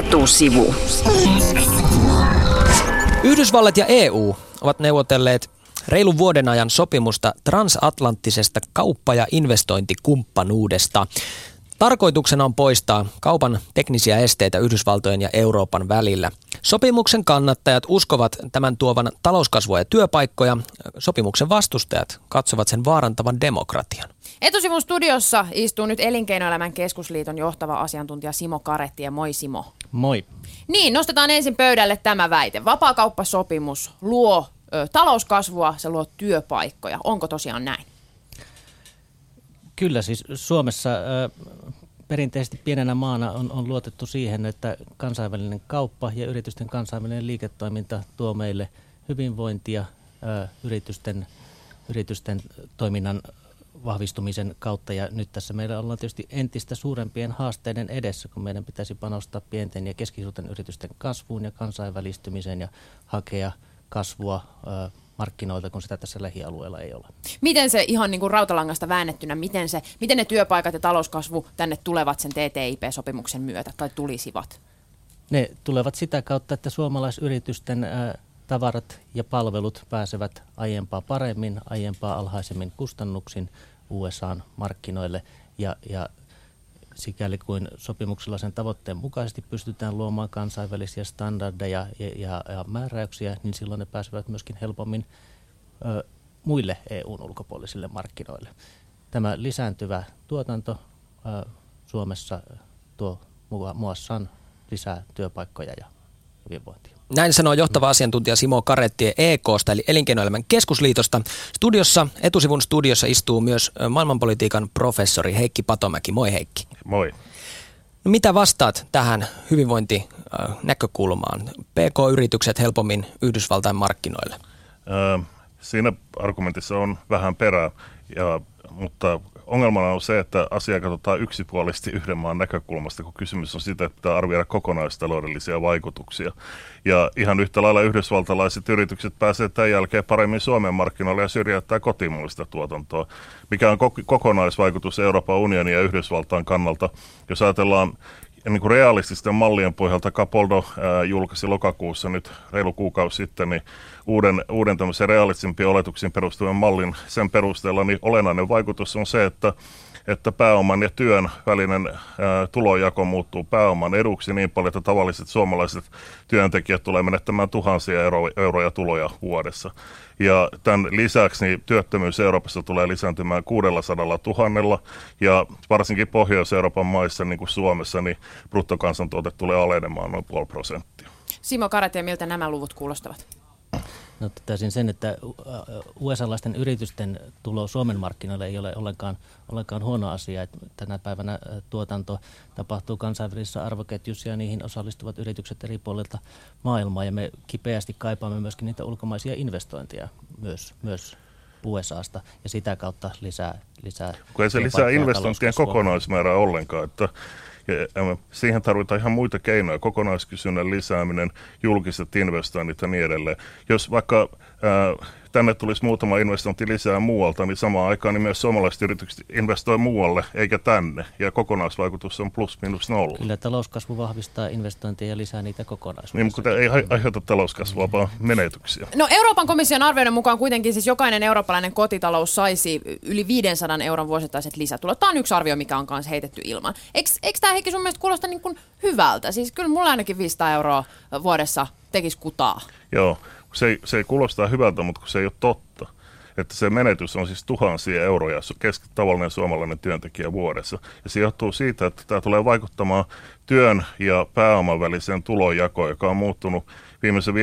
Etusivu. Yhdysvallat ja EU ovat neuvotelleet reilun vuoden ajan sopimusta transatlanttisesta kauppa- ja investointikumppanuudesta. Tarkoituksena on poistaa kaupan teknisiä esteitä Yhdysvaltojen ja Euroopan välillä. Sopimuksen kannattajat uskovat tämän tuovan talouskasvua ja työpaikkoja. Sopimuksen vastustajat katsovat sen vaarantavan demokratian. Etusivun studiossa istuu nyt Elinkeinoelämän keskusliiton johtava asiantuntija Simo Karetti ja moi Simo. Moi. Niin, nostetaan ensin pöydälle tämä väite. Vapaakauppasopimus luo ö, talouskasvua, se luo työpaikkoja. Onko tosiaan näin? Kyllä siis Suomessa ö, perinteisesti pienenä maana on, on luotettu siihen, että kansainvälinen kauppa ja yritysten kansainvälinen liiketoiminta tuo meille hyvinvointia ö, yritysten, yritysten toiminnan vahvistumisen kautta. Ja nyt tässä meillä ollaan tietysti entistä suurempien haasteiden edessä, kun meidän pitäisi panostaa pienten ja keskisuurten yritysten kasvuun ja kansainvälistymiseen ja hakea kasvua ö, markkinoilta, kun sitä tässä lähialueella ei ole. Miten se ihan niin kuin rautalangasta väännettynä, miten, se, miten ne työpaikat ja talouskasvu tänne tulevat sen TTIP-sopimuksen myötä tai tulisivat? Ne tulevat sitä kautta, että suomalaisyritysten ö, tavarat ja palvelut pääsevät aiempaa paremmin, aiempaa alhaisemmin kustannuksin USAn markkinoille ja, ja sikäli kuin sopimuksella sen tavoitteen mukaisesti pystytään luomaan kansainvälisiä standardeja ja, ja, ja määräyksiä, niin silloin ne pääsevät myöskin helpommin ö, muille EUn ulkopuolisille markkinoille. Tämä lisääntyvä tuotanto ö, Suomessa tuo muassaan lisää työpaikkoja ja hyvinvointia. Näin sanoo johtava asiantuntija Simo Karetti EKsta eli Elinkeinoelämän keskusliitosta. Studiossa, etusivun studiossa istuu myös maailmanpolitiikan professori Heikki Patomäki. Moi Heikki. Moi. No, mitä vastaat tähän hyvinvointinäkökulmaan? PK-yritykset helpommin Yhdysvaltain markkinoille? Öö, siinä argumentissa on vähän perää, ja, mutta ongelmana on se, että asia katsotaan yksipuolisesti yhden maan näkökulmasta, kun kysymys on siitä, että pitää arvioida kokonaistaloudellisia vaikutuksia. Ja ihan yhtä lailla yhdysvaltalaiset yritykset pääsevät tämän jälkeen paremmin Suomen markkinoille ja syrjäyttää kotimaista tuotantoa. Mikä on kokonaisvaikutus Euroopan unionin ja Yhdysvaltain kannalta, jos ajatellaan niin kuin realististen mallien pohjalta Capoldo ää, julkaisi lokakuussa nyt reilu kuukausi sitten niin uuden, uuden tämmöisen realistisempiin oletuksiin perustuvan mallin. Sen perusteella, niin olennainen vaikutus on se, että että pääoman ja työn välinen tulojako muuttuu pääoman eduksi niin paljon, että tavalliset suomalaiset työntekijät tulee menettämään tuhansia euro, euroja tuloja vuodessa. Ja tämän lisäksi niin työttömyys Euroopassa tulee lisääntymään 600 000 ja varsinkin Pohjois-Euroopan maissa, niin kuin Suomessa, niin bruttokansantuote tulee alenemaan noin puoli prosenttia. Simo Karatia, miltä nämä luvut kuulostavat? No, totesin sen, että USA-laisten yritysten tulo Suomen markkinoille ei ole ollenkaan, ollenkaan huono asia. Että tänä päivänä tuotanto tapahtuu kansainvälisissä arvoketjussa ja niihin osallistuvat yritykset eri puolilta maailmaa. Ja me kipeästi kaipaamme myöskin niitä ulkomaisia investointeja myös, myös USAsta ja sitä kautta lisää, lisää Kun ei se lisää investointien kokonaismäärää ollenkaan, että siihen tarvitaan ihan muita keinoja, kokonaiskysynnän lisääminen, julkiset investoinnit ja niin edelleen. Jos vaikka ää, tänne tulisi muutama investointi lisää muualta, niin samaan aikaan niin myös suomalaiset yritykset investoi muualle eikä tänne. Ja kokonaisvaikutus on plus minus nolla. Kyllä talouskasvu vahvistaa investointeja ja lisää niitä kokonaisuudessa. Niin, mutta ei aiheuta talouskasvua, vaan menetyksiä. No Euroopan komission arvioiden mukaan kuitenkin siis jokainen eurooppalainen kotitalous saisi yli 500 euron vuosittaiset lisätulot. Tämä on yksi arvio, mikä on kanssa heitetty ilman. Eikö, eikö tämä Heikki sun mielestä kuulosta niin kuin hyvältä? Siis kyllä mulla ainakin 500 euroa vuodessa tekisi kutaa. Joo, se ei, se ei kuulostaa hyvältä, mutta kun se ei ole totta. Että se menetys on siis tuhansia euroja keski, tavallinen suomalainen työntekijä vuodessa. Ja se johtuu siitä, että tämä tulee vaikuttamaan työn ja pääoman väliseen tulonjakoon, joka on muuttunut viimeisen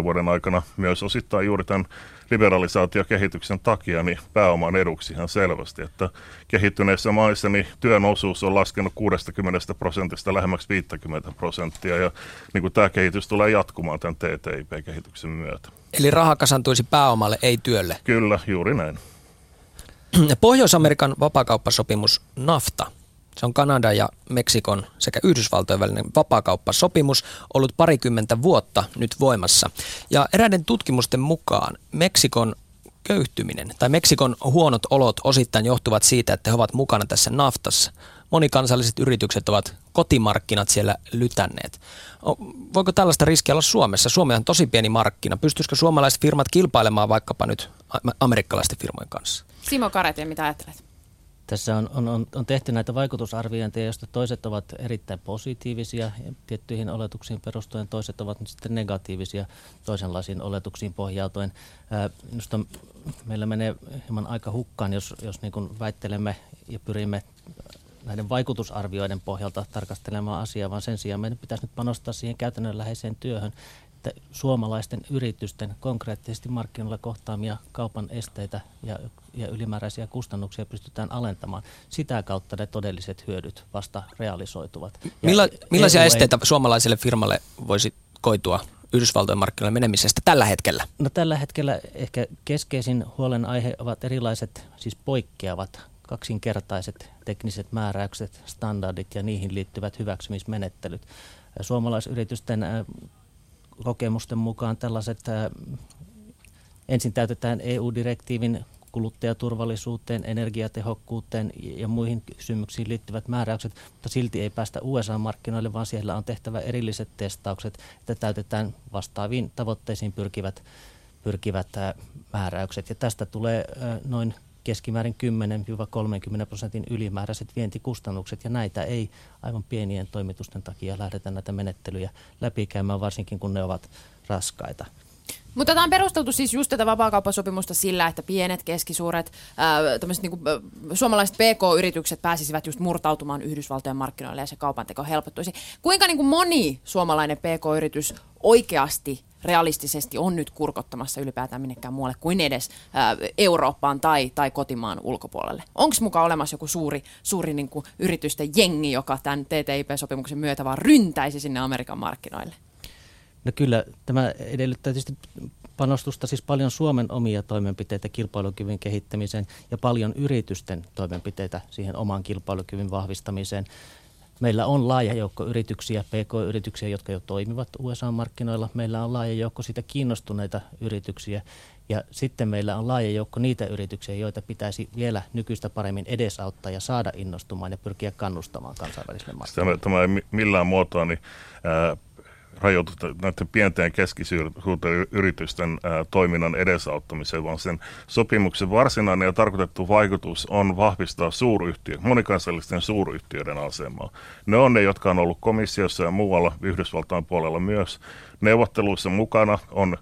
15-20 vuoden aikana myös osittain juuri tämän liberalisaatiokehityksen takia niin pääoman eduksi ihan selvästi, että kehittyneissä maissa niin työn osuus on laskenut 60 prosentista lähemmäksi 50 prosenttia ja niin kuin tämä kehitys tulee jatkumaan tämän TTIP-kehityksen myötä. Eli raha kasantuisi pääomalle, ei työlle. Kyllä, juuri näin. Pohjois-Amerikan vapakauppasopimus NAFTA – se on Kanada ja Meksikon sekä Yhdysvaltojen välinen vapaakauppasopimus ollut parikymmentä vuotta nyt voimassa. Ja eräiden tutkimusten mukaan Meksikon köyhtyminen tai Meksikon huonot olot osittain johtuvat siitä, että he ovat mukana tässä naftassa. monikansalliset yritykset ovat kotimarkkinat siellä lytänneet. Voiko tällaista riskiä olla Suomessa? Suomi on tosi pieni markkina. Pystyisikö suomalaiset firmat kilpailemaan vaikkapa nyt amerikkalaisten firmojen kanssa? Simo Kareti, mitä ajattelet? Tässä on, on, on, tehty näitä vaikutusarviointeja, joista toiset ovat erittäin positiivisia tiettyihin oletuksiin perustuen, toiset ovat nyt sitten negatiivisia toisenlaisiin oletuksiin pohjautuen. minusta meillä menee hieman aika hukkaan, jos, jos niin kuin väittelemme ja pyrimme näiden vaikutusarvioiden pohjalta tarkastelemaan asiaa, vaan sen sijaan meidän pitäisi nyt panostaa siihen käytännönläheiseen työhön, että suomalaisten yritysten konkreettisesti markkinoilla kohtaamia kaupan esteitä ja, ja ylimääräisiä kustannuksia pystytään alentamaan. Sitä kautta ne todelliset hyödyt vasta realisoituvat. Milla, millaisia EU esteitä ei... suomalaiselle firmalle voisi koitua Yhdysvaltojen markkinoille menemisestä tällä hetkellä? No tällä hetkellä ehkä keskeisin huolenaihe ovat erilaiset, siis poikkeavat kaksinkertaiset tekniset määräykset, standardit ja niihin liittyvät hyväksymismenettelyt. Suomalaisyritysten kokemusten mukaan tällaiset ensin täytetään EU-direktiivin kuluttajaturvallisuuteen, energiatehokkuuteen ja muihin kysymyksiin liittyvät määräykset, mutta silti ei päästä USA-markkinoille, vaan siellä on tehtävä erilliset testaukset, että täytetään vastaaviin tavoitteisiin pyrkivät, pyrkivät määräykset. Ja tästä tulee noin keskimäärin 10-30 prosentin ylimääräiset vientikustannukset, ja näitä ei aivan pienien toimitusten takia lähdetä näitä menettelyjä läpikäymään, varsinkin kun ne ovat raskaita. Mutta tämä on perusteltu siis just tätä vapaakauppasopimusta sillä, että pienet, keskisuuret, ää, niin kuin, ä, suomalaiset PK-yritykset pääsisivät just murtautumaan Yhdysvaltojen markkinoille ja se kaupanteko helpottuisi. Kuinka niin kuin moni suomalainen PK-yritys oikeasti realistisesti on nyt kurkottamassa ylipäätään minnekään muualle kuin edes ää, Eurooppaan tai, tai kotimaan ulkopuolelle? Onko mukaan olemassa joku suuri, suuri niin kuin yritysten jengi, joka tämän TTIP-sopimuksen myötä vaan ryntäisi sinne Amerikan markkinoille? No kyllä, tämä edellyttää tietysti panostusta siis paljon Suomen omia toimenpiteitä kilpailukyvyn kehittämiseen ja paljon yritysten toimenpiteitä siihen oman kilpailukyvyn vahvistamiseen. Meillä on laaja joukko yrityksiä, PK-yrityksiä, jotka jo toimivat USA-markkinoilla. Meillä on laaja joukko siitä kiinnostuneita yrityksiä. Ja sitten meillä on laaja joukko niitä yrityksiä, joita pitäisi vielä nykyistä paremmin edesauttaa ja saada innostumaan ja pyrkiä kannustamaan kansainvälisille markkinoille. Tämä ei millään muotoa niin, ää, rajoitu näiden pienten ja keskisuurten yritysten toiminnan edesauttamiseen, vaan sen sopimuksen varsinainen ja tarkoitettu vaikutus on vahvistaa suuryhtiö, monikansallisten suuryhtiöiden asemaa. Ne on ne, jotka on ollut komissiossa ja muualla Yhdysvaltain puolella myös neuvotteluissa mukana, on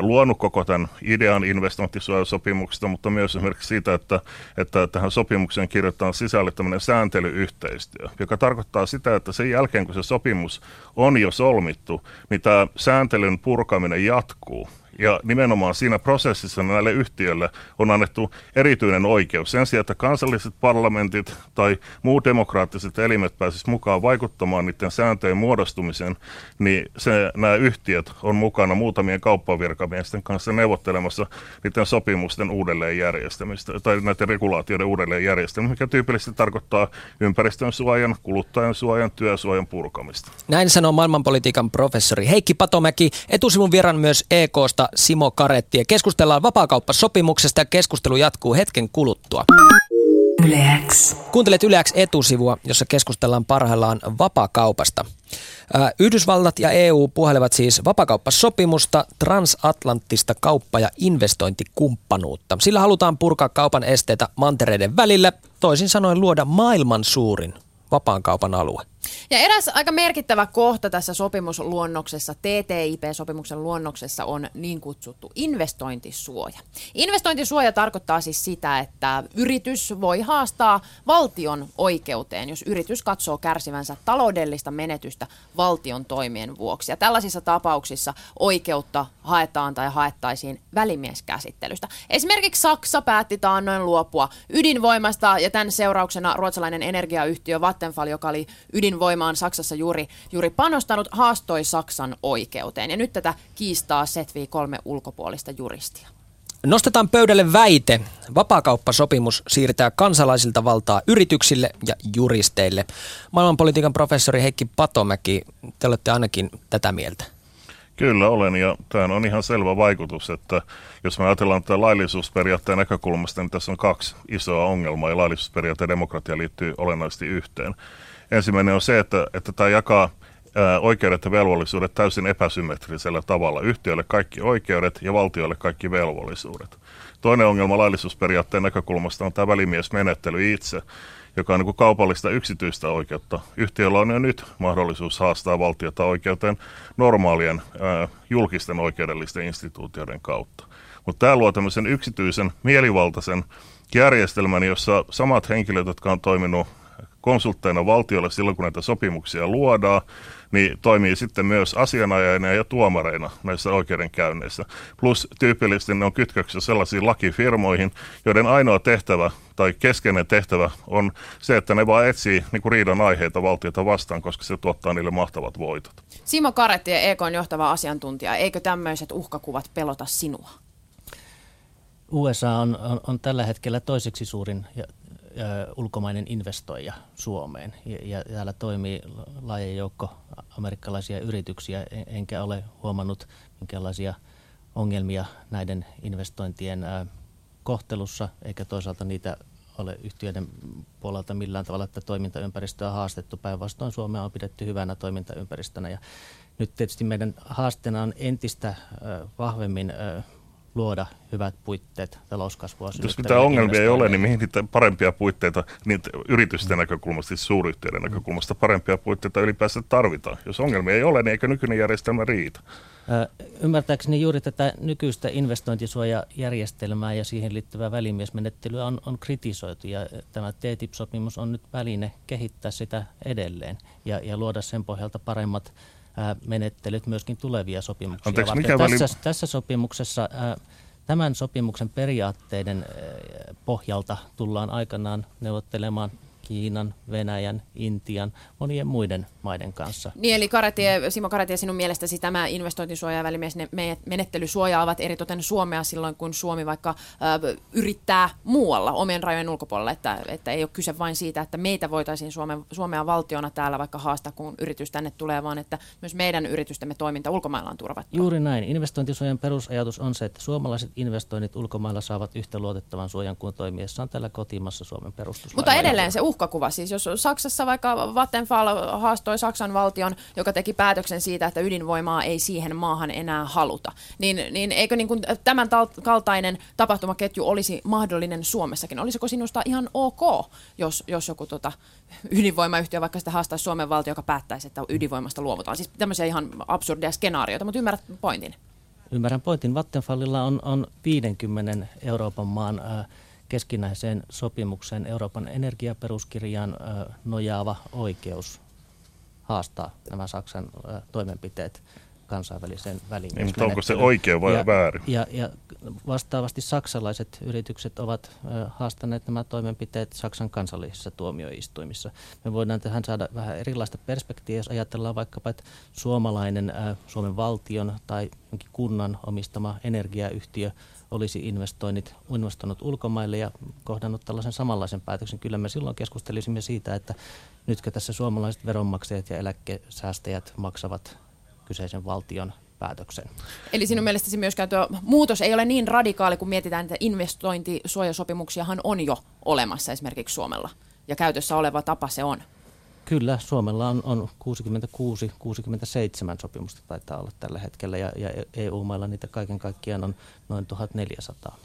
luonut koko tämän idean investointisuojasopimuksesta, mutta myös esimerkiksi siitä, että, että tähän sopimukseen kirjoitetaan sisälle tämmöinen sääntelyyhteistyö, joka tarkoittaa sitä, että sen jälkeen kun se sopimus on jo solmittu, niin tämä sääntelyn purkaminen jatkuu. Ja nimenomaan siinä prosessissa näille yhtiöille on annettu erityinen oikeus. Sen sijaan, että kansalliset parlamentit tai muut demokraattiset elimet pääsisivät mukaan vaikuttamaan niiden sääntöjen muodostumiseen, niin se, nämä yhtiöt on mukana muutamien kauppavirkamiesten kanssa neuvottelemassa niiden sopimusten uudelleenjärjestämistä tai näiden regulaatioiden uudelleenjärjestämistä, mikä tyypillisesti tarkoittaa ympäristön suojan, kuluttajan suojan, työsuojan purkamista. Näin sanoo maailmanpolitiikan professori Heikki Patomäki, etusivun vieran myös EKsta vierasta Simo Karettia. Keskustellaan vapaakauppasopimuksesta ja keskustelu jatkuu hetken kuluttua. Yleäks. Kuuntelet Yleäks etusivua, jossa keskustellaan parhaillaan vapaakaupasta. Yhdysvallat ja EU puhelevat siis vapakauppasopimusta, transatlanttista kauppa- ja investointikumppanuutta. Sillä halutaan purkaa kaupan esteitä mantereiden välillä, toisin sanoen luoda maailman suurin vapaan kaupan alue. Ja eräs aika merkittävä kohta tässä sopimusluonnoksessa, TTIP-sopimuksen luonnoksessa, on niin kutsuttu investointisuoja. Investointisuoja tarkoittaa siis sitä, että yritys voi haastaa valtion oikeuteen, jos yritys katsoo kärsivänsä taloudellista menetystä valtion toimien vuoksi. Ja tällaisissa tapauksissa oikeutta haetaan tai haettaisiin välimieskäsittelystä. Esimerkiksi Saksa päätti taannoin luopua ydinvoimasta ja tämän seurauksena ruotsalainen energiayhtiö Vattenfall, joka oli ydin ydinvoimaan Saksassa juuri, juuri panostanut, haastoi Saksan oikeuteen. Ja nyt tätä kiistaa setvii kolme ulkopuolista juristia. Nostetaan pöydälle väite. Vapaakauppasopimus siirtää kansalaisilta valtaa yrityksille ja juristeille. Maailmanpolitiikan professori Heikki Patomäki, te olette ainakin tätä mieltä. Kyllä olen, ja tämä on ihan selvä vaikutus, että jos me ajatellaan tätä laillisuusperiaatteen näkökulmasta, niin tässä on kaksi isoa ongelmaa, ja laillisuusperiaate ja demokratia liittyy olennaisesti yhteen. Ensimmäinen on se, että, että tämä jakaa oikeudet ja velvollisuudet täysin epäsymmetrisellä tavalla. Yhtiöille kaikki oikeudet ja valtioille kaikki velvollisuudet. Toinen ongelma laillisuusperiaatteen näkökulmasta on tämä välimiesmenettely itse, joka on niin kuin kaupallista yksityistä oikeutta. Yhtiöllä on jo nyt mahdollisuus haastaa valtiota oikeuteen normaalien ää, julkisten oikeudellisten instituutioiden kautta. Mutta tämä luo tämmöisen yksityisen mielivaltaisen järjestelmän, jossa samat henkilöt, jotka on toiminut konsultteina valtiolle silloin, kun näitä sopimuksia luodaan, niin toimii sitten myös asianajajina ja tuomareina näissä oikeudenkäynneissä. Plus tyypillisesti ne on kytköksissä sellaisiin lakifirmoihin, joiden ainoa tehtävä tai keskeinen tehtävä on se, että ne vaan etsii niin kuin riidan aiheita valtiota vastaan, koska se tuottaa niille mahtavat voitot. Simo Karetti, EKn johtava asiantuntija, eikö tämmöiset uhkakuvat pelota sinua? USA on, on, on tällä hetkellä toiseksi suurin ja ulkomainen investoija Suomeen. Ja, ja täällä toimii laaja joukko amerikkalaisia yrityksiä, enkä ole huomannut minkälaisia ongelmia näiden investointien kohtelussa, eikä toisaalta niitä ole yhtiöiden puolelta millään tavalla että toimintaympäristöä haastettu. Päinvastoin Suomea on pidetty hyvänä toimintaympäristönä. Ja nyt tietysti meidän haasteena on entistä vahvemmin luoda hyvät puitteet talouskasvua Jos mitään ongelmia ei ole, niin mihin niitä parempia puitteita, niin yritysten näkökulmasta, siis suuryhtiöiden mm. näkökulmasta, parempia puitteita ylipäänsä tarvitaan. Jos ongelmia ei ole, niin eikö nykyinen järjestelmä riitä? Ymmärtääkseni juuri tätä nykyistä investointisuojajärjestelmää ja siihen liittyvää välimiesmenettelyä on, on kritisoitu ja tämä TTIP-sopimus on nyt väline kehittää sitä edelleen ja, ja luoda sen pohjalta paremmat menettelyt myöskin tulevia sopimuksia Anteeksi, mikä tässä, väli... tässä sopimuksessa tämän sopimuksen periaatteiden pohjalta tullaan aikanaan neuvottelemaan Kiinan, Venäjän, Intian, monien muiden maiden kanssa. Niin, eli Karatie, Simo Karatie, sinun mielestäsi tämä investointisuoja ja välimenettely suojaavat eritoten Suomea silloin, kun Suomi vaikka äh, yrittää muualla omien rajojen ulkopuolella, että, että ei ole kyse vain siitä, että meitä voitaisiin Suomen, Suomea valtiona täällä vaikka haastaa, kun yritys tänne tulee, vaan että myös meidän yritystemme toiminta ulkomailla on turvattu. Juuri näin. Investointisuojan perusajatus on se, että suomalaiset investoinnit ulkomailla saavat yhtä luotettavan suojan kuin toimiessaan tällä kotimassa Suomen perustuslain. Mutta edelleen se uhkakuva, siis jos Saksassa vaikka Vattenfall haastoi Saksan valtion, joka teki päätöksen siitä, että ydinvoimaa ei siihen maahan enää haluta, niin, niin eikö niin kuin tämän kaltainen tapahtumaketju olisi mahdollinen Suomessakin? Olisiko sinusta ihan ok, jos, jos joku tota, ydinvoimayhtiö vaikka sitä haastaisi Suomen valtio, joka päättäisi, että ydinvoimasta luovutaan? Siis tämmöisiä ihan absurdeja skenaarioita, mutta ymmärrät pointin? Ymmärrän pointin. Vattenfallilla on, on 50 Euroopan maan äh, keskinäiseen sopimukseen Euroopan energiaperuskirjaan nojaava oikeus haastaa nämä Saksan toimenpiteet kansainväliseen väliin. Niin, mutta onko se oikein vai ja, väärin? Ja, ja vastaavasti saksalaiset yritykset ovat haastaneet nämä toimenpiteet Saksan kansallisissa tuomioistuimissa. Me voidaan tähän saada vähän erilaista perspektiiviä, jos ajatellaan vaikkapa, että suomalainen Suomen valtion tai jonkin kunnan omistama energiayhtiö olisi investoinnit, investoinut ulkomaille ja kohdannut tällaisen samanlaisen päätöksen. Kyllä me silloin keskustelisimme siitä, että nytkö tässä suomalaiset veronmaksajat ja eläkesäästäjät maksavat kyseisen valtion päätöksen. Eli sinun mielestäsi myöskään tuo muutos ei ole niin radikaali, kun mietitään, että investointisuojasopimuksiahan on jo olemassa esimerkiksi Suomella. Ja käytössä oleva tapa se on. Kyllä, Suomella on, on 66-67 sopimusta taitaa olla tällä hetkellä ja, ja EU-mailla niitä kaiken kaikkiaan on noin 1400.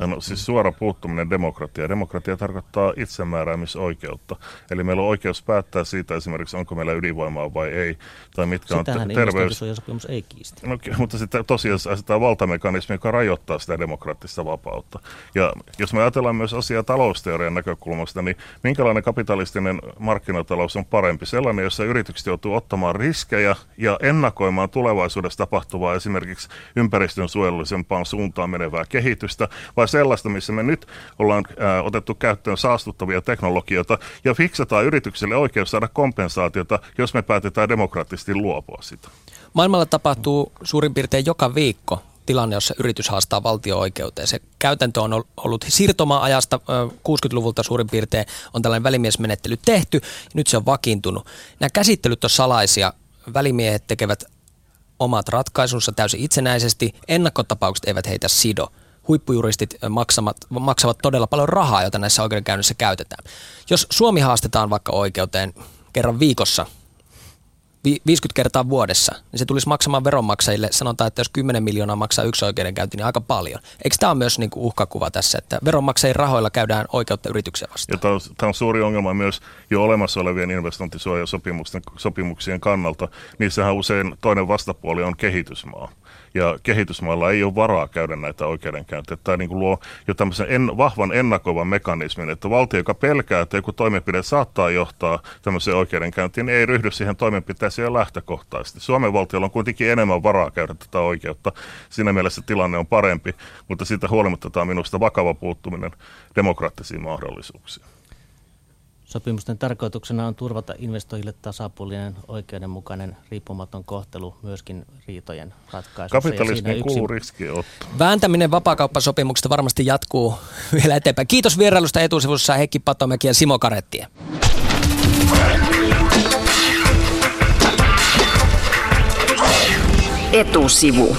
Tämä on siis suora puuttuminen demokratia. Demokratia tarkoittaa itsemääräämisoikeutta. Eli meillä on oikeus päättää siitä esimerkiksi, onko meillä ydinvoimaa vai ei. Tai mitkä Sitähän on terveys... sopimus ei kiistä. No, mutta sitten tosiaan asetetaan valtamekanismi, joka rajoittaa sitä demokraattista vapautta. Ja jos me ajatellaan myös asiaa talousteorian näkökulmasta, niin minkälainen kapitalistinen markkinatalous on parempi? Sellainen, jossa yritykset joutuu ottamaan riskejä ja ennakoimaan tulevaisuudessa tapahtuvaa esimerkiksi ympäristön suojelullisempaan suuntaan menevää kehitystä, vai sellaista, missä me nyt ollaan otettu käyttöön saastuttavia teknologioita ja fiksataan yrityksille oikeus saada kompensaatiota, jos me päätetään demokraattisesti luopua sitä. Maailmalla tapahtuu suurin piirtein joka viikko tilanne, jossa yritys haastaa valtio-oikeuteen. Se käytäntö on ollut siirtoma-ajasta 60-luvulta suurin piirtein on tällainen välimiesmenettely tehty, ja nyt se on vakiintunut. Nämä käsittelyt on salaisia. Välimiehet tekevät omat ratkaisunsa täysin itsenäisesti. Ennakkotapaukset eivät heitä sido huippujuristit maksavat, maksavat todella paljon rahaa, jota näissä oikeudenkäynnissä käytetään. Jos Suomi haastetaan vaikka oikeuteen kerran viikossa 50 kertaa vuodessa, niin se tulisi maksamaan veronmaksajille, sanotaan, että jos 10 miljoonaa maksaa yksi oikeudenkäynti, niin aika paljon. Eikö tämä ole myös niin kuin uhkakuva tässä, että veronmaksajien rahoilla käydään oikeutta yrityksiä vastaan? Tämä, on, tämä on suuri ongelma myös jo olemassa olevien investointisuojasopimuksien kannalta. Niissähän usein toinen vastapuoli on kehitysmaa ja kehitysmailla ei ole varaa käydä näitä oikeudenkäyntejä. Tämä niin kuin luo jo tämmöisen en, vahvan ennakoivan mekanismin, että valtio, joka pelkää, että joku toimenpide saattaa johtaa tämmöiseen oikeudenkäyntiin, niin ei ryhdy siihen toimenpiteeseen jo lähtökohtaisesti. Suomen valtiolla on kuitenkin enemmän varaa käydä tätä oikeutta. Siinä mielessä tilanne on parempi, mutta siitä huolimatta tämä on minusta vakava puuttuminen demokraattisiin mahdollisuuksiin. Sopimusten tarkoituksena on turvata investoijille tasapuolinen, oikeudenmukainen, riippumaton kohtelu myöskin riitojen ratkaisussa. Kapitalismi kuuluu riskiotto. Vääntäminen vapaakauppasopimuksesta varmasti jatkuu vielä eteenpäin. Kiitos vierailusta etusivussa Heikki Patomäki ja Simo Karettie. Etusivu.